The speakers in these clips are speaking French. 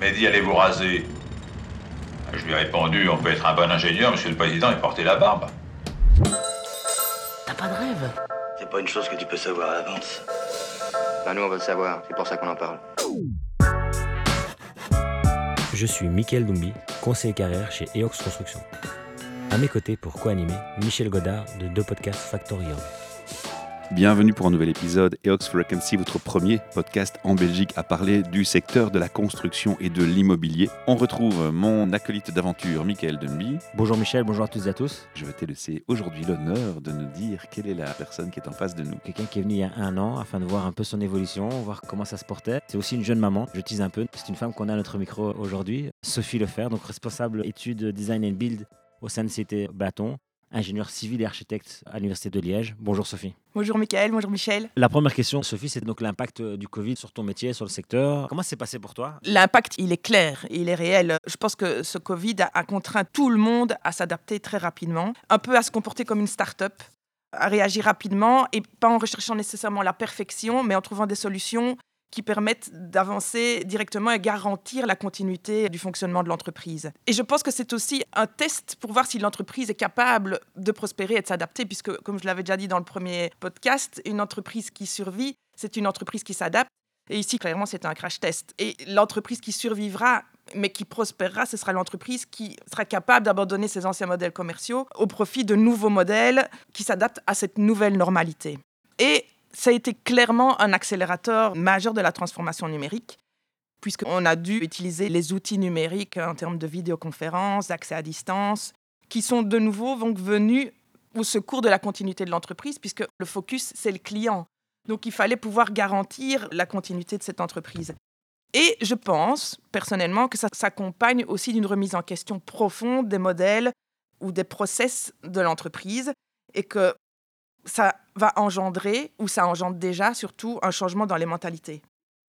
Mehdi, allez vous raser. Je lui ai répondu, on peut être un bon ingénieur, monsieur le président, et porter la barbe. T'as pas de rêve? C'est pas une chose que tu peux savoir à l'avance. Ben nous on veut le savoir, c'est pour ça qu'on en parle. Je suis Mickaël Dumbi, conseiller carrière chez EOX Construction. À mes côtés pour co-animer, Michel Godard de deux podcasts Factorial. Bienvenue pour un nouvel épisode EOX Frequency, votre premier podcast en Belgique à parler du secteur de la construction et de l'immobilier. On retrouve mon acolyte d'aventure, Michael Dumby. Bonjour Michel, bonjour à toutes et à tous. Je vais te laisser aujourd'hui l'honneur de nous dire quelle est la personne qui est en face de nous. Quelqu'un qui est venu il y a un an afin de voir un peu son évolution, voir comment ça se portait. C'est aussi une jeune maman, je tease un peu. C'est une femme qu'on a à notre micro aujourd'hui, Sophie Lefer, donc responsable études design and build au sein de CT Bâton ingénieur civil et architecte à l'Université de Liège. Bonjour Sophie. Bonjour Michael, bonjour Michel. La première question, Sophie, c'est donc l'impact euh, du Covid sur ton métier, sur le secteur. Comment c'est passé pour toi? L'impact, il est clair, il est réel. Je pense que ce Covid a contraint tout le monde à s'adapter très rapidement, un peu à se comporter comme une start-up à réagir rapidement et pas en recherchant nécessairement la perfection, mais en trouvant des solutions qui permettent d'avancer directement et garantir la continuité du fonctionnement de l'entreprise. Et je pense que c'est aussi un test pour voir si l'entreprise est capable de prospérer et de s'adapter, puisque, comme je l'avais déjà dit dans le premier podcast, une entreprise qui survit, c'est une entreprise qui s'adapte. Et ici, clairement, c'est un crash test. Et l'entreprise qui survivra, mais qui prospérera, ce sera l'entreprise qui sera capable d'abandonner ses anciens modèles commerciaux au profit de nouveaux modèles qui s'adaptent à cette nouvelle normalité. Et ça a été clairement un accélérateur majeur de la transformation numérique, puisqu'on a dû utiliser les outils numériques en termes de vidéoconférence, d'accès à distance, qui sont de nouveau donc venus au secours de la continuité de l'entreprise, puisque le focus, c'est le client. Donc il fallait pouvoir garantir la continuité de cette entreprise. Et je pense personnellement que ça s'accompagne aussi d'une remise en question profonde des modèles ou des process de l'entreprise et que ça va engendrer, ou ça engendre déjà surtout, un changement dans les mentalités.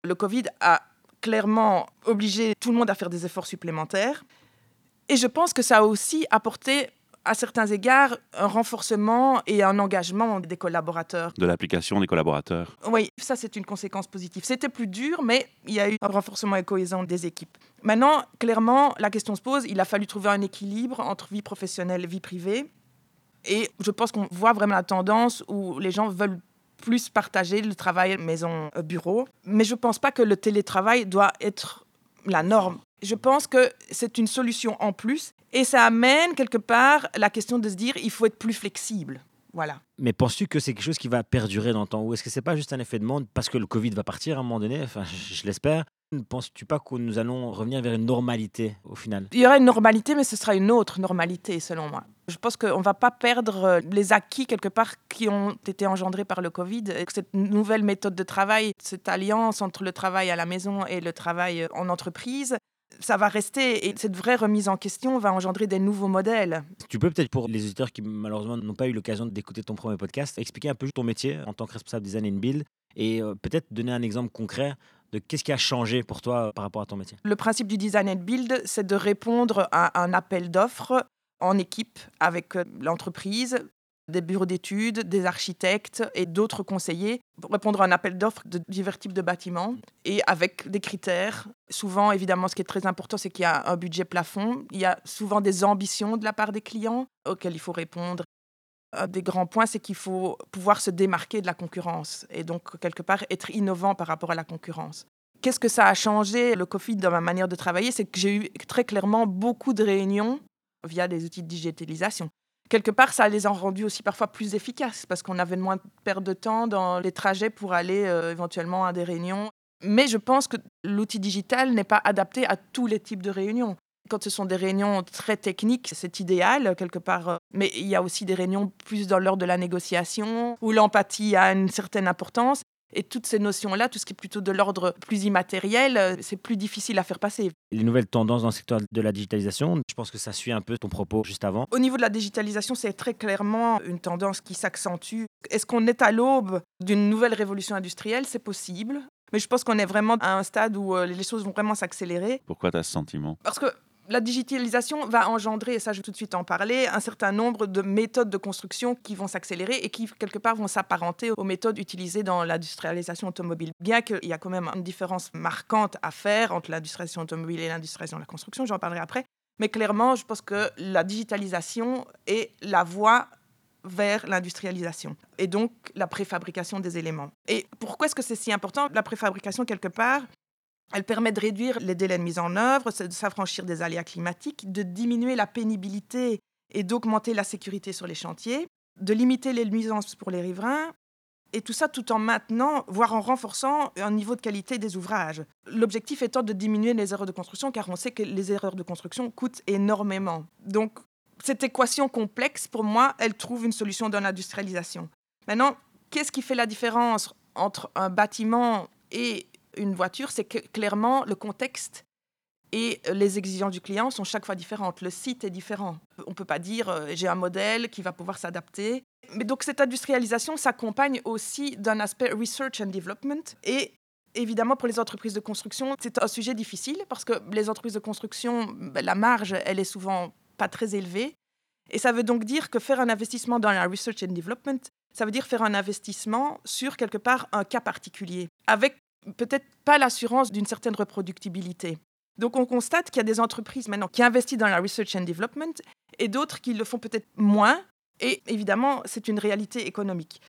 Le Covid a clairement obligé tout le monde à faire des efforts supplémentaires. Et je pense que ça a aussi apporté, à certains égards, un renforcement et un engagement des collaborateurs. De l'application des collaborateurs. Oui, ça c'est une conséquence positive. C'était plus dur, mais il y a eu un renforcement et cohésion des équipes. Maintenant, clairement, la question se pose, il a fallu trouver un équilibre entre vie professionnelle et vie privée. Et je pense qu'on voit vraiment la tendance où les gens veulent plus partager le travail maison-bureau. Mais je ne pense pas que le télétravail doit être la norme. Je pense que c'est une solution en plus et ça amène quelque part la question de se dire il faut être plus flexible. Voilà. Mais penses-tu que c'est quelque chose qui va perdurer dans le temps Ou est-ce que c'est pas juste un effet de monde parce que le Covid va partir à un moment donné? Enfin, je l'espère. Ne penses-tu pas que nous allons revenir vers une normalité au final? Il y aura une normalité, mais ce sera une autre normalité selon moi. Je pense qu'on ne va pas perdre euh, les acquis quelque part qui ont été engendrés par le Covid. Et que cette nouvelle méthode de travail, cette alliance entre le travail à la maison et le travail euh, en entreprise, ça va rester et cette vraie remise en question va engendrer des nouveaux modèles. Tu peux peut-être pour les auditeurs qui malheureusement n'ont pas eu l'occasion d'écouter ton premier podcast, expliquer un peu ton métier en tant que responsable design and build et euh, peut-être donner un exemple concret de qu'est-ce qui a changé pour toi par rapport à ton métier. Le principe du design and build, c'est de répondre à un appel d'offres en équipe avec euh, l'entreprise, des bureaux d'études, des architectes et d'autres conseillers pour répondre à un appel d'offres de divers types de bâtiments et avec des critères. Souvent, évidemment, ce qui est très important, c'est qu'il y a un budget plafond. Il y a souvent des ambitions de la part des clients auxquelles il faut répondre. Un des grands points, c'est qu'il faut pouvoir se démarquer de la concurrence et donc, quelque part, être innovant par rapport à la concurrence. Qu'est-ce que ça a changé, le Covid, dans ma manière de travailler? C'est que j'ai eu très clairement beaucoup de réunions via des outils de digitalisation quelque part, ça les a rendus aussi parfois plus efficaces parce qu'on avait moins de perte de temps dans les trajets pour aller euh, éventuellement à des réunions. Mais je pense que l'outil digital n'est pas adapté à tous les types de réunions. Quand ce sont des réunions très techniques, c'est idéal quelque part. Euh, mais il y a aussi des réunions plus dans l'ordre de la négociation, où l'empathie a une certaine importance. Et toutes ces notions-là, tout ce qui est plutôt de l'ordre plus immatériel, euh, c'est plus difficile à faire passer. Les nouvelles tendances dans le secteur de la digitalisation, je pense que ça suit un peu ton propos juste avant. Au niveau de la digitalisation, c'est très clairement une tendance qui s'accentue. Est-ce qu'on est à l'aube d'une nouvelle révolution industrielle? C'est possible. Mais je pense qu'on est vraiment à un stade où euh, les choses vont vraiment s'accélérer. Pourquoi tu as ce sentiment? Parce que la digitalisation va engendrer, et ça je vais tout de suite en parler, un certain nombre de méthodes de construction qui vont s'accélérer et qui quelque part vont s'apparenter aux méthodes utilisées dans l'industrialisation automobile. Bien qu'il y a quand même une différence marquante à faire entre l'industrialisation automobile et l'industrialisation de la construction, j'en parlerai après. Mais clairement, je pense que la digitalisation est la voie vers l'industrialisation et donc la préfabrication des éléments. Et pourquoi est-ce que c'est si important? La préfabrication, quelque part, elle permet de réduire les délais de mise en œuvre, de s'affranchir des aléas climatiques, de diminuer la pénibilité et d'augmenter la sécurité sur les chantiers, de limiter les nuisances pour les riverains, et tout ça tout en maintenant, voire en renforçant un niveau de qualité des ouvrages. L'objectif étant de diminuer les erreurs de construction, car on sait que les erreurs de construction coûtent énormément. Donc, cette équation complexe, pour moi, elle trouve une solution dans l'industrialisation. Maintenant, qu'est-ce qui fait la différence entre un bâtiment et une voiture, c'est que clairement, le contexte et les exigences du client sont chaque fois différentes. Le site est différent. On ne peut pas dire euh, j'ai un modèle qui va pouvoir s'adapter. Mais donc cette industrialisation s'accompagne aussi d'un aspect research and development. Et évidemment, pour les entreprises de construction, c'est un sujet difficile parce que les entreprises de construction, ben, la marge, elle est souvent pas très élevée. Et ça veut donc dire que faire un investissement dans la research and development, ça veut dire faire un investissement sur quelque part un cas particulier, avec peut-être pas l'assurance d'une certaine reproductibilité. Donc on constate qu'il y a des entreprises maintenant qui investissent dans la research and development et d'autres qui le font peut-être moins. Et évidemment, c'est une réalité économique.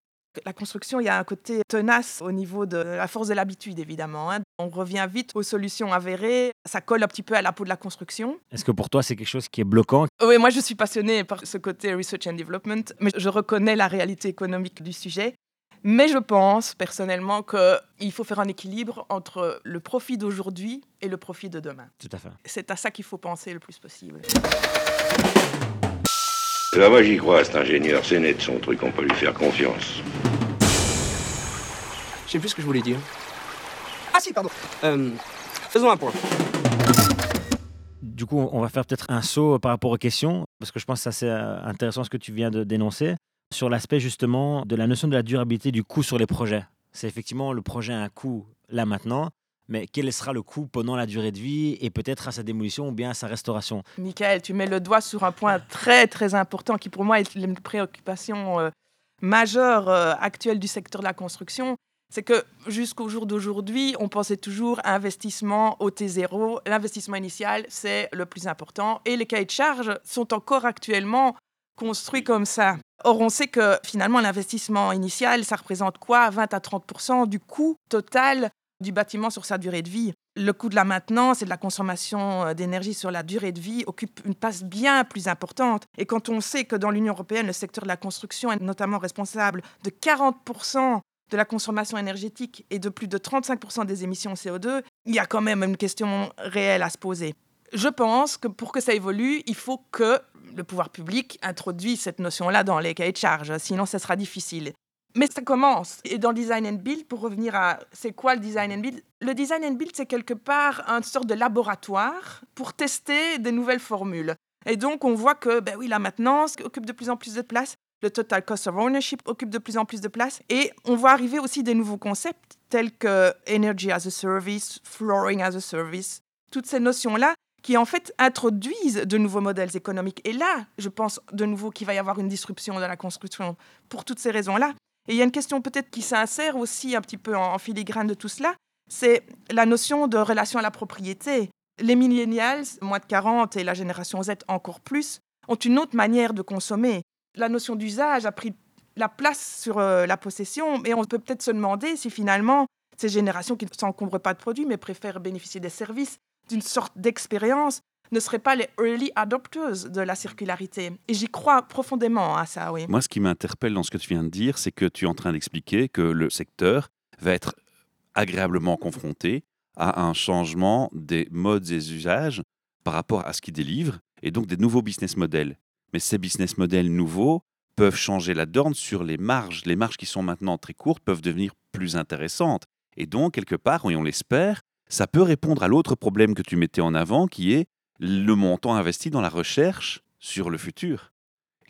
La construction, il y a un côté tenace au niveau de la force de l'habitude, évidemment. Hein. On revient vite aux solutions avérées. Ça colle un petit peu à la peau de la construction. Est-ce que pour toi, c'est quelque chose qui est bloquant? Oui, moi, je suis passionnée par ce côté research and development, mais je reconnais la réalité économique du sujet. Mais je pense personnellement qu'il faut faire un équilibre entre le profit d'aujourd'hui et le profit de demain. Tout à fait. C'est à ça qu'il faut penser le plus possible. Ben moi j'y crois, cet ingénieur, c'est net son truc, on peut lui faire confiance. Je sais plus ce que je voulais dire. Ah si, pardon. Euh, faisons un point. Du coup, on va faire peut-être un saut par rapport aux questions, parce que je pense que c'est assez euh, intéressant ce que tu viens de dénoncer sur l'aspect justement de la notion de la durabilité du coût sur les projets. C'est effectivement le projet a un coût là maintenant, mais quel sera le coût pendant la durée de vie et peut-être à sa démolition ou bien à sa restauration? Michael, tu mets le doigt sur un point très très important qui pour moi est une préoccupation euh, majeure euh, actuelle du secteur de la construction. C'est que jusqu'au jour d'aujourd'hui, on pensait toujours investissement au T0. L'investissement initial, c'est le plus important. Et les cahiers de charges sont encore actuellement construits comme ça. Or, on sait que finalement, l'investissement initial, ça représente quoi? 20 à 30% du coût total du bâtiment sur sa durée de vie. Le coût de la maintenance et de la consommation euh, d'énergie sur la durée de vie occupe une place bien plus importante. Et quand on sait que dans l'Union européenne, le secteur de la construction est notamment responsable de 40% de la consommation énergétique et de plus de 35% des émissions CO2, il y a quand même une question réelle à se poser. Je pense que pour que ça évolue, il faut que le pouvoir public introduit cette notion-là dans les cahiers de charges, sinon ce sera difficile. Mais ça commence. Et dans Design and Build, pour revenir à c'est quoi le Design and Build? Le Design and Build, c'est quelque part une sorte de laboratoire pour tester des nouvelles formules. Et donc, on voit que ben oui, la maintenance occupe de plus en plus de place, le total cost of ownership occupe de plus en plus de place, et on voit arriver aussi des nouveaux concepts tels que energy as a service, flooring as a service. Toutes ces notions-là qui en fait introduisent de nouveaux modèles économiques. Et là, je pense de nouveau qu'il va y avoir une disruption dans la construction pour toutes ces raisons-là. Et il y a une question peut-être qui s'insère aussi un petit peu en, filigrane de tout cela, c'est la notion de relation à la propriété. Les millennials, moins de 40 et la génération Z encore plus, ont une autre manière de consommer. La notion d'usage a pris la place sur euh, la possession, et on peut peut-être se demander si finalement ces générations qui ne s'encombrent pas de produits mais préfèrent bénéficier des services d'une sorte d'expérience ne seraient pas les early adopters de la circularité. Et j'y crois profondément à ça, oui. Moi, ce qui m'interpelle dans ce que tu viens de dire, c'est que tu es en train d'expliquer que le secteur va être agréablement confronté à un changement des modes et usages par rapport à ce qu'il délivre, et donc des nouveaux business models. Mais ces business models nouveaux peuvent changer la donne sur les marges. Les marges qui sont maintenant très courtes peuvent devenir plus intéressantes. Et donc, quelque part, et on l'espère, ça peut répondre à l'autre problème que tu mettais en avant, qui est le montant investi dans la recherche sur le futur.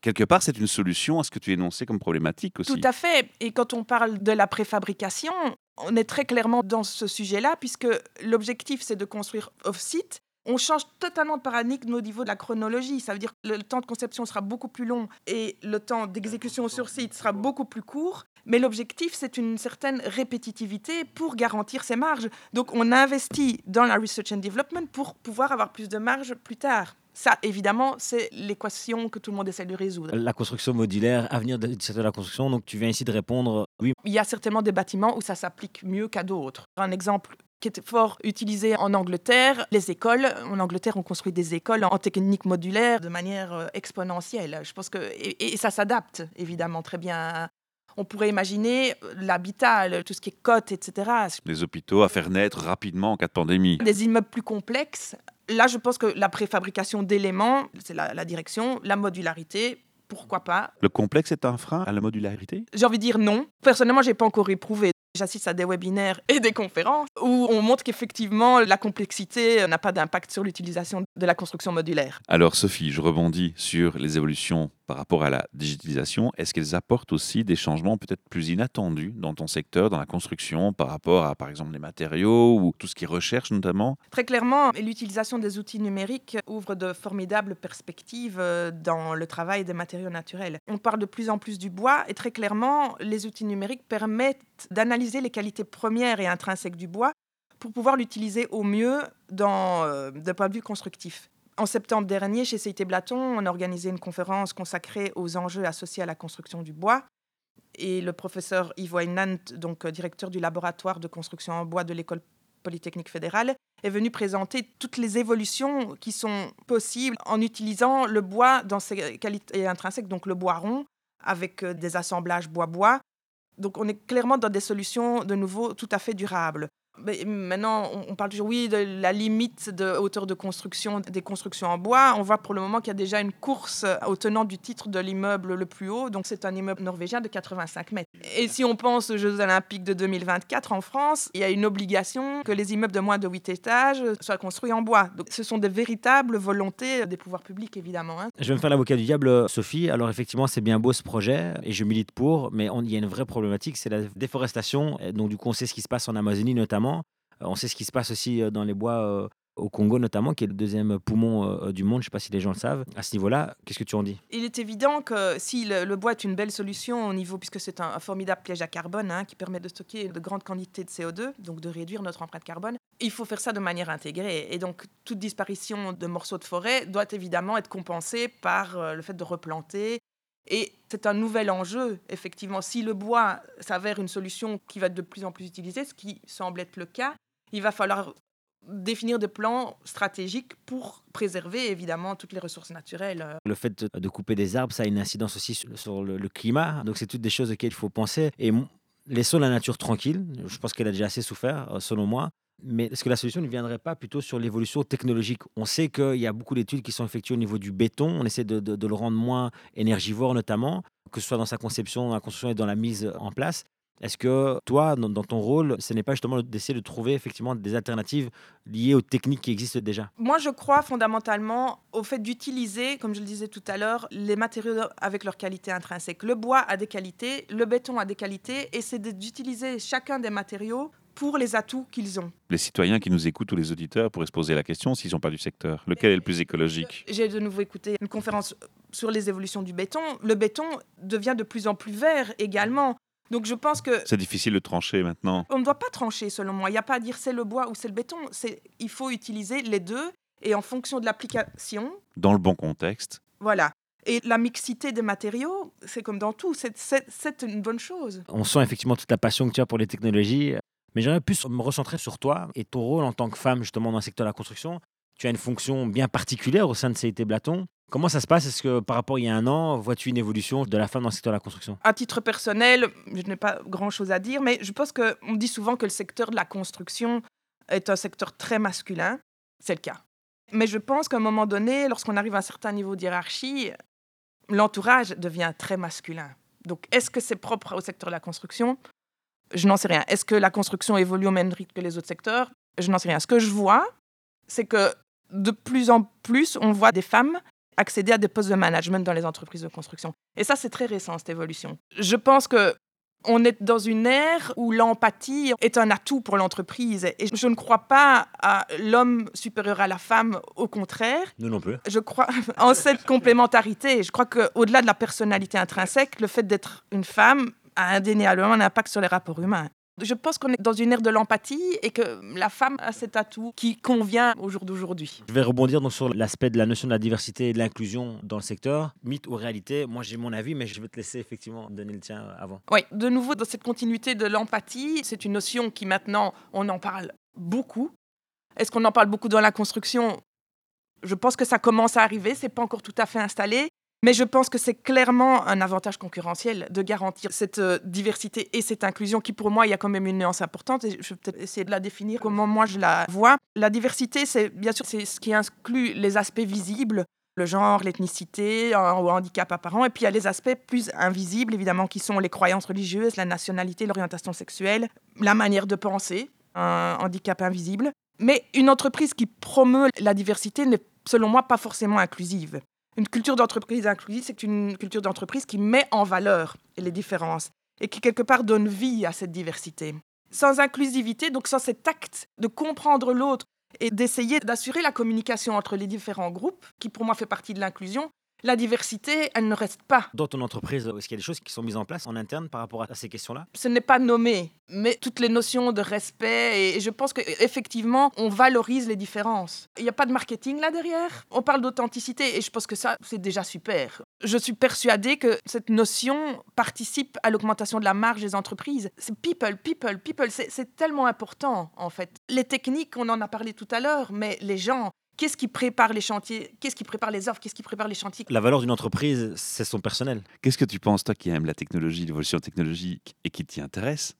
Quelque part, c'est une solution à ce que tu énonçais comme problématique aussi. Tout à fait. Et quand on parle de la préfabrication, on est très clairement dans ce sujet-là, puisque l'objectif, c'est de construire off-site. on change totalement de paradigme au niveau de la chronologie. Ça veut dire que le temps de conception sera beaucoup plus long et le temps d'exécution sur site sera beaucoup plus court. Mais l'objectif, c'est une certaine répétitivité pour garantir ces marges. Donc, on investit dans la research and development pour pouvoir avoir plus de marge plus tard. Ça, évidemment, c'est l'équation que tout le monde essaie de résoudre. La construction modulaire, avenir de de la construction, donc tu viens ici de répondre, oui, Il y a certainement des bâtiments où ça s'applique mieux qu'à d'autres. Un exemple qui est fort utilisé en Angleterre, les écoles. En Angleterre, on construit des écoles en technique modulaire de manière euh, exponentielle. Je pense que et, et ça s'adapte évidemment très bien. On pourrait imaginer euh, l'habitat, tout ce qui est côte, etc. Les hôpitaux à faire naître rapidement en cas de pandémie. Des immeubles plus complexes. Là, je pense que la préfabrication d'éléments, c'est la, la direction, la modularité. Pourquoi pas Le complexe est un frein à la modularité? J'ai envie de dire non. Personnellement, j'ai pas encore éprouvé. J'assiste à des webinaires et des conférences où on montre qu'effectivement, la complexité n'a pas d'impact sur l'utilisation de la construction modulaire. Alors Sophie, je rebondis sur les évolutions par rapport à la digitalisation. Est-ce qu'elles apportent aussi des changements peut-être plus inattendus dans ton secteur, dans la construction, par rapport à par exemple les matériaux ou tout ce qui recherche notamment? Très clairement, l'utilisation des outils numériques ouvre de formidables perspectives euh, dans le travail des matériaux naturels. On parle de plus en plus du bois et très clairement, les outils numériques permettent d'analyser les qualités premières et intrinsèques du bois pour pouvoir l'utiliser au mieux euh, d'un point de vue constructif. En septembre dernier, chez CIT Blaton, on a organisé une conférence consacrée aux enjeux associés à la construction du bois. Et le professeur Yves Weinand, donc euh, directeur du laboratoire de construction en bois de l'école Polytechnique fédérale, est venu présenter toutes les évolutions qui sont possibles en utilisant le bois dans ses qualités intrinsèques, donc le bois rond, avec euh, des assemblages bois-bois. Donc on est clairement dans des solutions de nouveau tout à fait durables. Maintenant, on- parle toujours, oui, de la limite de hauteur de construction des constructions en bois. On voit pour le moment qu'il y a déjà une course au tenant du titre de l'immeuble le plus haut. Donc, c'est un immeuble norvégien de 85 mètres. Et si on pense aux Jeux Olympiques de 2024 en France, il y a une obligation que les immeubles de moins de 8 étages soient construits en bois. Donc, ce sont des véritables volontés des pouvoirs publics, évidemment. hein. Je vais me faire l'avocat du diable, euh, Sophie. Alors effectivement, c'est bien beau ce projet et je milite pour, mais il y a une vraie problématique, c'est la déforestation. Donc du coup, on sait ce qui se passe en Amazonie notamment. Euh, On sait ce qui se passe aussi euh, dans les bois euh, au Congo notamment, qui est le deuxième poumon du monde. Je ne sais pas si les gens le savent. À ce niveau-là, qu'est-ce que tu en dis? Il est évident que si le, bois est une belle solution au niveau, puisque c'est un, formidable piège à carbone hein, qui permet de stocker de grandes quantités de CO2, donc de réduire notre empreinte carbone, il faut faire ça de manière intégrée. Et donc, toute disparition de morceaux de forêt doit évidemment être compensée par le fait de replanter. Et c'est un nouvel enjeu, effectivement. Si le bois s'avère une solution qui va être de plus en plus utilisée, ce qui semble être le cas, il va falloir définir des plans stratégiques pour préserver évidemment toutes les ressources naturelles. Le fait de- couper des arbres, ça a une incidence aussi sur, le, climat. Donc c'est toutes des choses auxquelles il faut penser. Et laissons la nature tranquille. Je pense qu'elle a déjà assez souffert, euh, selon moi. Mais est-ce que la solution ne viendrait pas plutôt sur l'évolution technologique On sait qu'il y a beaucoup d'études qui sont effectuées au niveau du béton. On essaie de, le rendre moins énergivore, notamment, que ce soit dans sa conception, dans la construction et dans la mise en place. Est-ce que toi, dans, dans ton rôle, ce n'est pas justement d'essayer de trouver effectivement des alternatives liées aux techniques qui existent déjà? Moi, je crois fondamentalement au fait d'utiliser, comme je le disais tout à l'heure, les matériaux avec leurs qualités intrinsèques. Le bois a des qualités, le béton a des qualités, et c'est d'utiliser chacun des matériaux pour les atouts qu'ils ont. Les citoyens qui nous écoutent ou les auditeurs pourraient se poser la question s'ils ne sont pas du secteur. Lequel est le plus écologique? J'ai de nouveau écouté une conférence sur les évolutions du béton. Le béton devient de plus en plus vert également. Donc je pense que C'est difficile de trancher maintenant. on ne doit pas trancher selon moi. Il n'y a pas à dire c'est le bois ou c'est le béton. Il faut utiliser les deux et en fonction de l'application, Dans le bon contexte, voilà. Et la mixité des matériaux, c'est comme dans tout, c'est une bonne chose. On sent effectivement toute la passion que tu as pour les technologies. Mais j'aimerais plus me recentrer sur toi et ton rôle en tant que femme, justement, dans le secteur de la construction. Tu as une fonction bien particulière au sein de CIT Blaton. Comment ça se passe? Est-ce que par rapport à il y a un an, vois-tu une évolution de la femme dans le secteur de la construction? À titre personnel, je n'ai pas grand-chose à dire, mais je pense qu'on dit souvent que le secteur de la construction est un secteur très masculin. C'est le cas. Mais je pense qu'à un moment donné, lorsqu'on arrive à un certain niveau de hiérarchie, l'entourage devient très masculin. Donc, est-ce que c'est propre au secteur de la construction? Je n'en sais rien. Est-ce que la construction évolue au même rythme que les autres secteurs? Je n'en sais rien. Ce que je vois, c'est que de plus en plus, on voit des femmes accéder à des postes de management dans les entreprises de construction. Et ça, c'est très récent, cette évolution. Je pense que On est dans une ère où l'empathie est un atout pour l'entreprise. Et je ne crois pas à l'homme supérieur à la femme, au contraire. Nous non plus. Je crois en cette complémentarité. Je crois qu'au-delà de la personnalité intrinsèque, le fait d'être une femme a indéniablement un impact sur les rapports humains. Je pense qu'on est dans une ère de l'empathie et que la femme a cet atout qui convient au jour d'aujourd'hui. Je vais rebondir donc sur l'aspect de la notion de la diversité et de l'inclusion dans le secteur. Mythe ou réalité, moi j'ai mon avis, mais je vais te laisser effectivement donner le tien avant. Oui, de nouveau, dans cette continuité de l'empathie, c'est une notion qui maintenant, on en parle beaucoup. Est-ce qu'on en parle beaucoup dans la construction? Je pense que ça commence à arriver, c'est pas encore tout à fait installé. Mais je pense que c'est clairement un avantage concurrentiel de garantir cette euh, diversité et cette inclusion qui, pour moi, il y a quand même une nuance importante et je vais peut-être essayer de la définir comment moi je la vois. La diversité, c'est bien sûr c'est ce qui inclut les aspects visibles, le genre, l'ethnicité, un handicap apparent, et puis il y a les aspects plus invisibles, évidemment, qui sont les croyances religieuses, la nationalité, l'orientation sexuelle, la manière de penser, un handicap invisible. Mais une entreprise qui promeut la diversité n'est, selon moi, pas forcément inclusive. Une culture d'entreprise inclusive, c'est une culture d'entreprise qui met en valeur les différences et qui, quelque part, donne vie à cette diversité. Sans inclusivité, donc sans cet acte de comprendre l'autre et d'essayer d'assurer la communication entre les différents groupes, qui pour moi fait partie de l'inclusion, la diversité, elle ne reste pas. Dans ton entreprise, est-ce qu'il y a des choses qui sont mises en place en interne par rapport à ces questions-là? Ce n'est pas nommé, mais toutes les notions de respect, et je pense qu'effectivement, on valorise les différences. Il n'y a pas de marketing là derrière? On parle d'authenticité, et je pense que ça, c'est déjà super. Je suis persuadée que cette notion participe à l'augmentation de la marge des entreprises. C'est people, people, people, c'est tellement important en fait. Les techniques, on en a parlé tout à l'heure, mais les gens, Qu'est-ce qui prépare les chantiers? Qu'est-ce qui prépare les offres? Qu'est-ce qui prépare les chantiers? La valeur d'une entreprise, c'est son personnel. Qu'est-ce que tu penses, toi qui aimes la technologie, l'évolution technologique et qui t'y intéresse,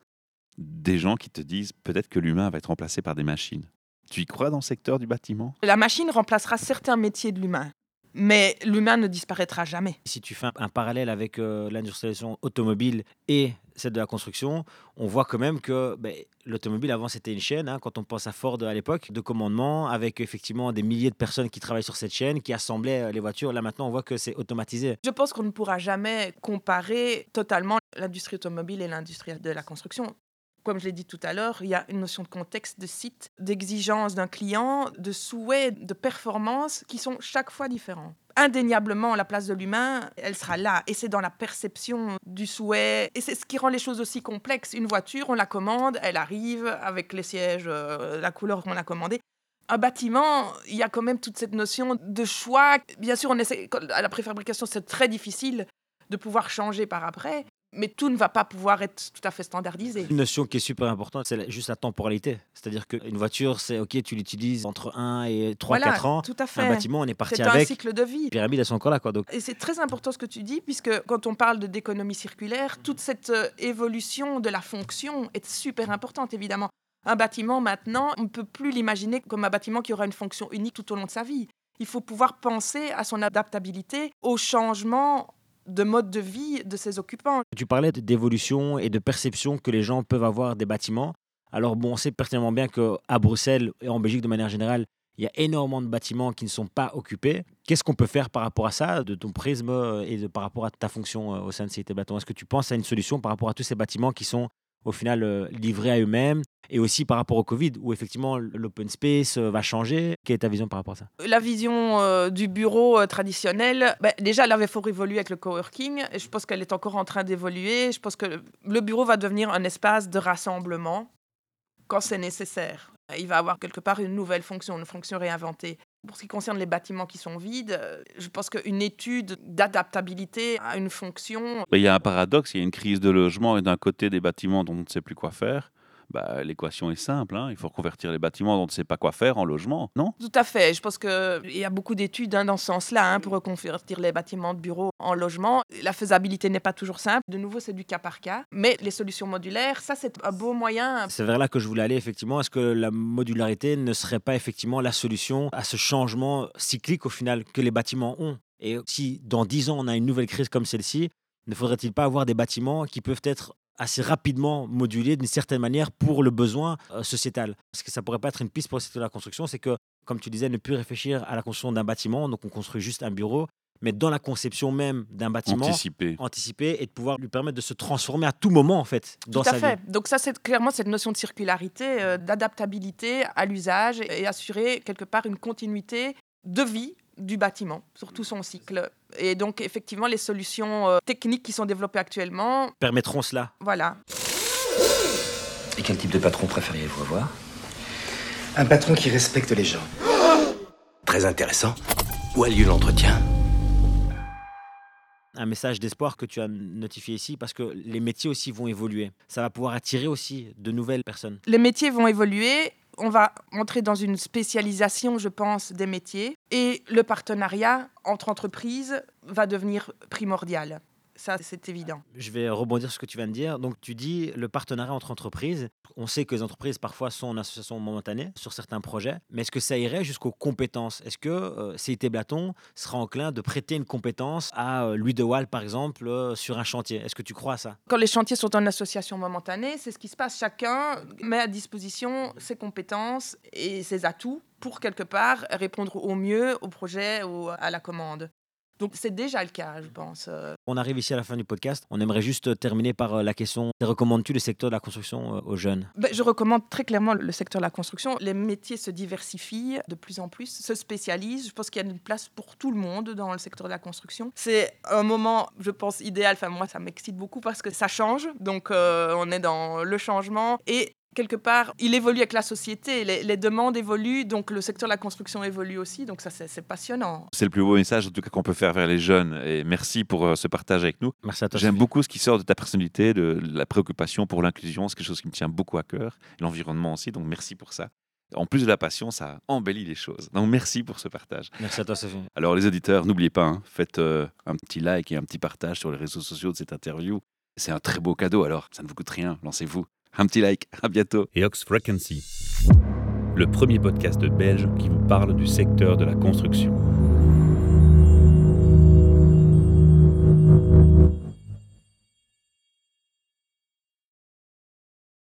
des gens qui te disent peut-être que l'humain va être remplacé par des machines. Tu y crois dans le secteur du bâtiment? La machine remplacera certains métiers de l'humain. Mais l'humain ne disparaîtra jamais. Si tu fais un parallèle avec euh, l'industrialisation automobile et celle de la construction, on voit quand même que ben, l'automobile avant c'était une chaîne. Hein, quand on pense à Ford à l'époque, de commandement avec effectivement des milliers de personnes qui travaillent sur cette chaîne, qui assemblaient euh, les voitures. Là maintenant, on voit que c'est automatisé. Je pense qu'on ne pourra jamais comparer totalement l'industrie automobile et l'industrie de la construction comme je l'ai dit tout à l'heure, il y a une notion de contexte, de site, d'exigence d'un client, de souhait, de performance qui sont chaque fois différents. Indéniablement, la place de l'humain, elle sera là. Et c'est dans la perception du souhait. Et c'est ce qui rend les choses aussi complexes. Une voiture, on la commande, elle arrive avec les sièges, euh, la couleur qu'on a commandée. Un bâtiment, il y a quand même toute cette notion de choix. Bien sûr, on essaie, à la préfabrication, c'est très difficile de pouvoir changer par après mais tout ne va pas pouvoir être tout à fait standardisé. Une notion qui est super importante, c'est juste la temporalité. C'est-à-dire qu'une voiture, c'est OK, tu l'utilises entre 1 et 3, 4 ans. Tout à fait. Un bâtiment, on est parti avec. C'est un cycle de vie. Les pyramides, elles sont encore là. Quoi, donc. Et c'est très important ce que tu dis, puisque quand on parle d'économie circulaire, toute cette euh, évolution de la fonction est super importante, évidemment. Un bâtiment, maintenant, on ne peut plus l'imaginer comme un bâtiment qui aura une fonction unique tout au long de sa vie. Il faut pouvoir penser à son adaptabilité au changement de mode de vie de ses occupants. Tu parlais d'évolution et de perception que les gens peuvent avoir des bâtiments. Alors bon, on sait pertinemment bien qu'à Bruxelles et en Belgique de manière générale, il y a énormément de bâtiments qui ne sont pas occupés. Qu'est-ce qu'on peut faire par rapport à ça, de ton prisme et de, par rapport à ta fonction euh, au sein de Cité Bâton? Est-ce que tu penses à une solution par rapport à tous ces bâtiments qui sont au final euh, livrés à eux-mêmes et aussi par rapport au Covid, où effectivement l'open space euh, va changer. Quelle est ta vision par rapport à ça? La vision euh, du bureau traditionnel, bah, déjà, elle avait fort évolué avec le coworking, et je pense qu'elle est encore en train d'évoluer. Je pense que le bureau va devenir un espace de rassemblement quand c'est nécessaire. Il va avoir quelque part une nouvelle fonction, une fonction réinventée. Pour ce qui concerne les bâtiments qui sont vides, euh, je pense qu'une étude d'adaptabilité à une fonction. Il y a un paradoxe, il y a une crise de logement et d'un côté des bâtiments dont on ne sait plus quoi faire. Bah, l'équation est simple. Hein. Il faut convertir les bâtiments dont on ne sait pas quoi faire en logement, non? Tout à fait. Je pense qu'il y a beaucoup d'études hein, dans ce sens-là hein, pour reconvertir les bâtiments de bureaux en logement. La faisabilité n'est pas toujours simple. De nouveau, c'est du cas par cas. Mais les solutions modulaires, ça, c'est un beau moyen. C'est vers là que je voulais aller, effectivement. Est-ce que la modularité ne serait pas effectivement la solution à ce changement cyclique, au final, que les bâtiments ont? Et si dans 10 ans, on a une nouvelle crise comme celle-ci, ne faudrait-il pas avoir des bâtiments qui peuvent être assez rapidement modulé d'une certaine manière pour le besoin euh, sociétal. Parce que ça pourrait pas être une piste pour le secteur de la construction, c'est que, comme tu disais, ne plus réfléchir à la construction d'un bâtiment, donc on construit juste un bureau, mais dans la conception même d'un bâtiment, Anticipé. anticiper et de pouvoir lui permettre de se transformer à tout moment en fait dans Tout à sa fait. vie. Donc ça, c'est clairement cette notion de circularité, euh, d'adaptabilité à l'usage et assurer quelque part une continuité de vie du bâtiment sur tout son cycle. Et donc effectivement, les solutions euh, techniques qui sont développées actuellement, Permettront cela. voilà. Et quel type de patron préfériez-vous avoir? Un patron qui respecte les gens. Très intéressant. Où a lieu l'entretien? Un message d'espoir que tu as notifié ici parce que les métiers aussi vont évoluer. Ça va pouvoir attirer aussi de nouvelles personnes. Les métiers vont évoluer. On va entrer dans une spécialisation, je pense, des métiers. Et le partenariat entre entreprises va devenir primordial. Ça, c'est évident. Je vais rebondir sur ce que tu viens de dire. Donc, tu dis le partenariat entre entreprises. On sait que les entreprises, parfois, sont en association momentanée sur certains projets. Mais est-ce que ça irait jusqu'aux compétences? Est-ce que euh, CIT Blaton sera enclin de prêter une compétence à euh, Louis de Waal, par exemple, euh, sur un chantier? Est-ce que tu crois à ça? Quand les chantiers sont en association momentanée, c'est ce qui se passe. Chacun met à disposition ses compétences et ses atouts pour quelque part répondre au mieux au projet ou à la commande. Donc c'est déjà le cas, je pense. Euh, On arrive ici à la fin du podcast. On aimerait juste terminer par euh, la question recommandes-tu le secteur de la construction euh, aux jeunes? Ben, je recommande très clairement le secteur de la construction. Les métiers se diversifient de plus en plus, se spécialisent. Je pense qu'il y a une place pour tout le monde dans le secteur de la construction. C'est un moment, je pense, idéal. Enfin, moi, ça m'excite beaucoup parce que ça change. Donc, euh, on est dans le changement. Et quelque part, il évolue avec la société, les, les demandes évoluent, donc le secteur de la construction évolue aussi, donc ça c'est c'est passionnant. C'est le plus beau message en tout cas qu'on peut faire vers les jeunes. Et merci pour euh, ce partage avec nous. Merci à toi. J'aime beaucoup ce qui sort de ta personnalité, de la préoccupation pour l'inclusion. C'est quelque chose qui me tient beaucoup à cœur. L'environnement aussi. Donc merci pour ça. En plus de la passion, ça embellit les choses. Donc merci pour ce partage. Merci à toi, Sophie. Alors les auditeurs, n'oubliez pas, hein, faites euh, un petit like et un petit partage sur les réseaux sociaux de cette interview. C'est un très beau cadeau, alors ça ne vous coûte rien, lancez-vous. Un petit like, à bientôt. et Ox Frequency, le premier podcast belge qui vous parle du secteur de la construction.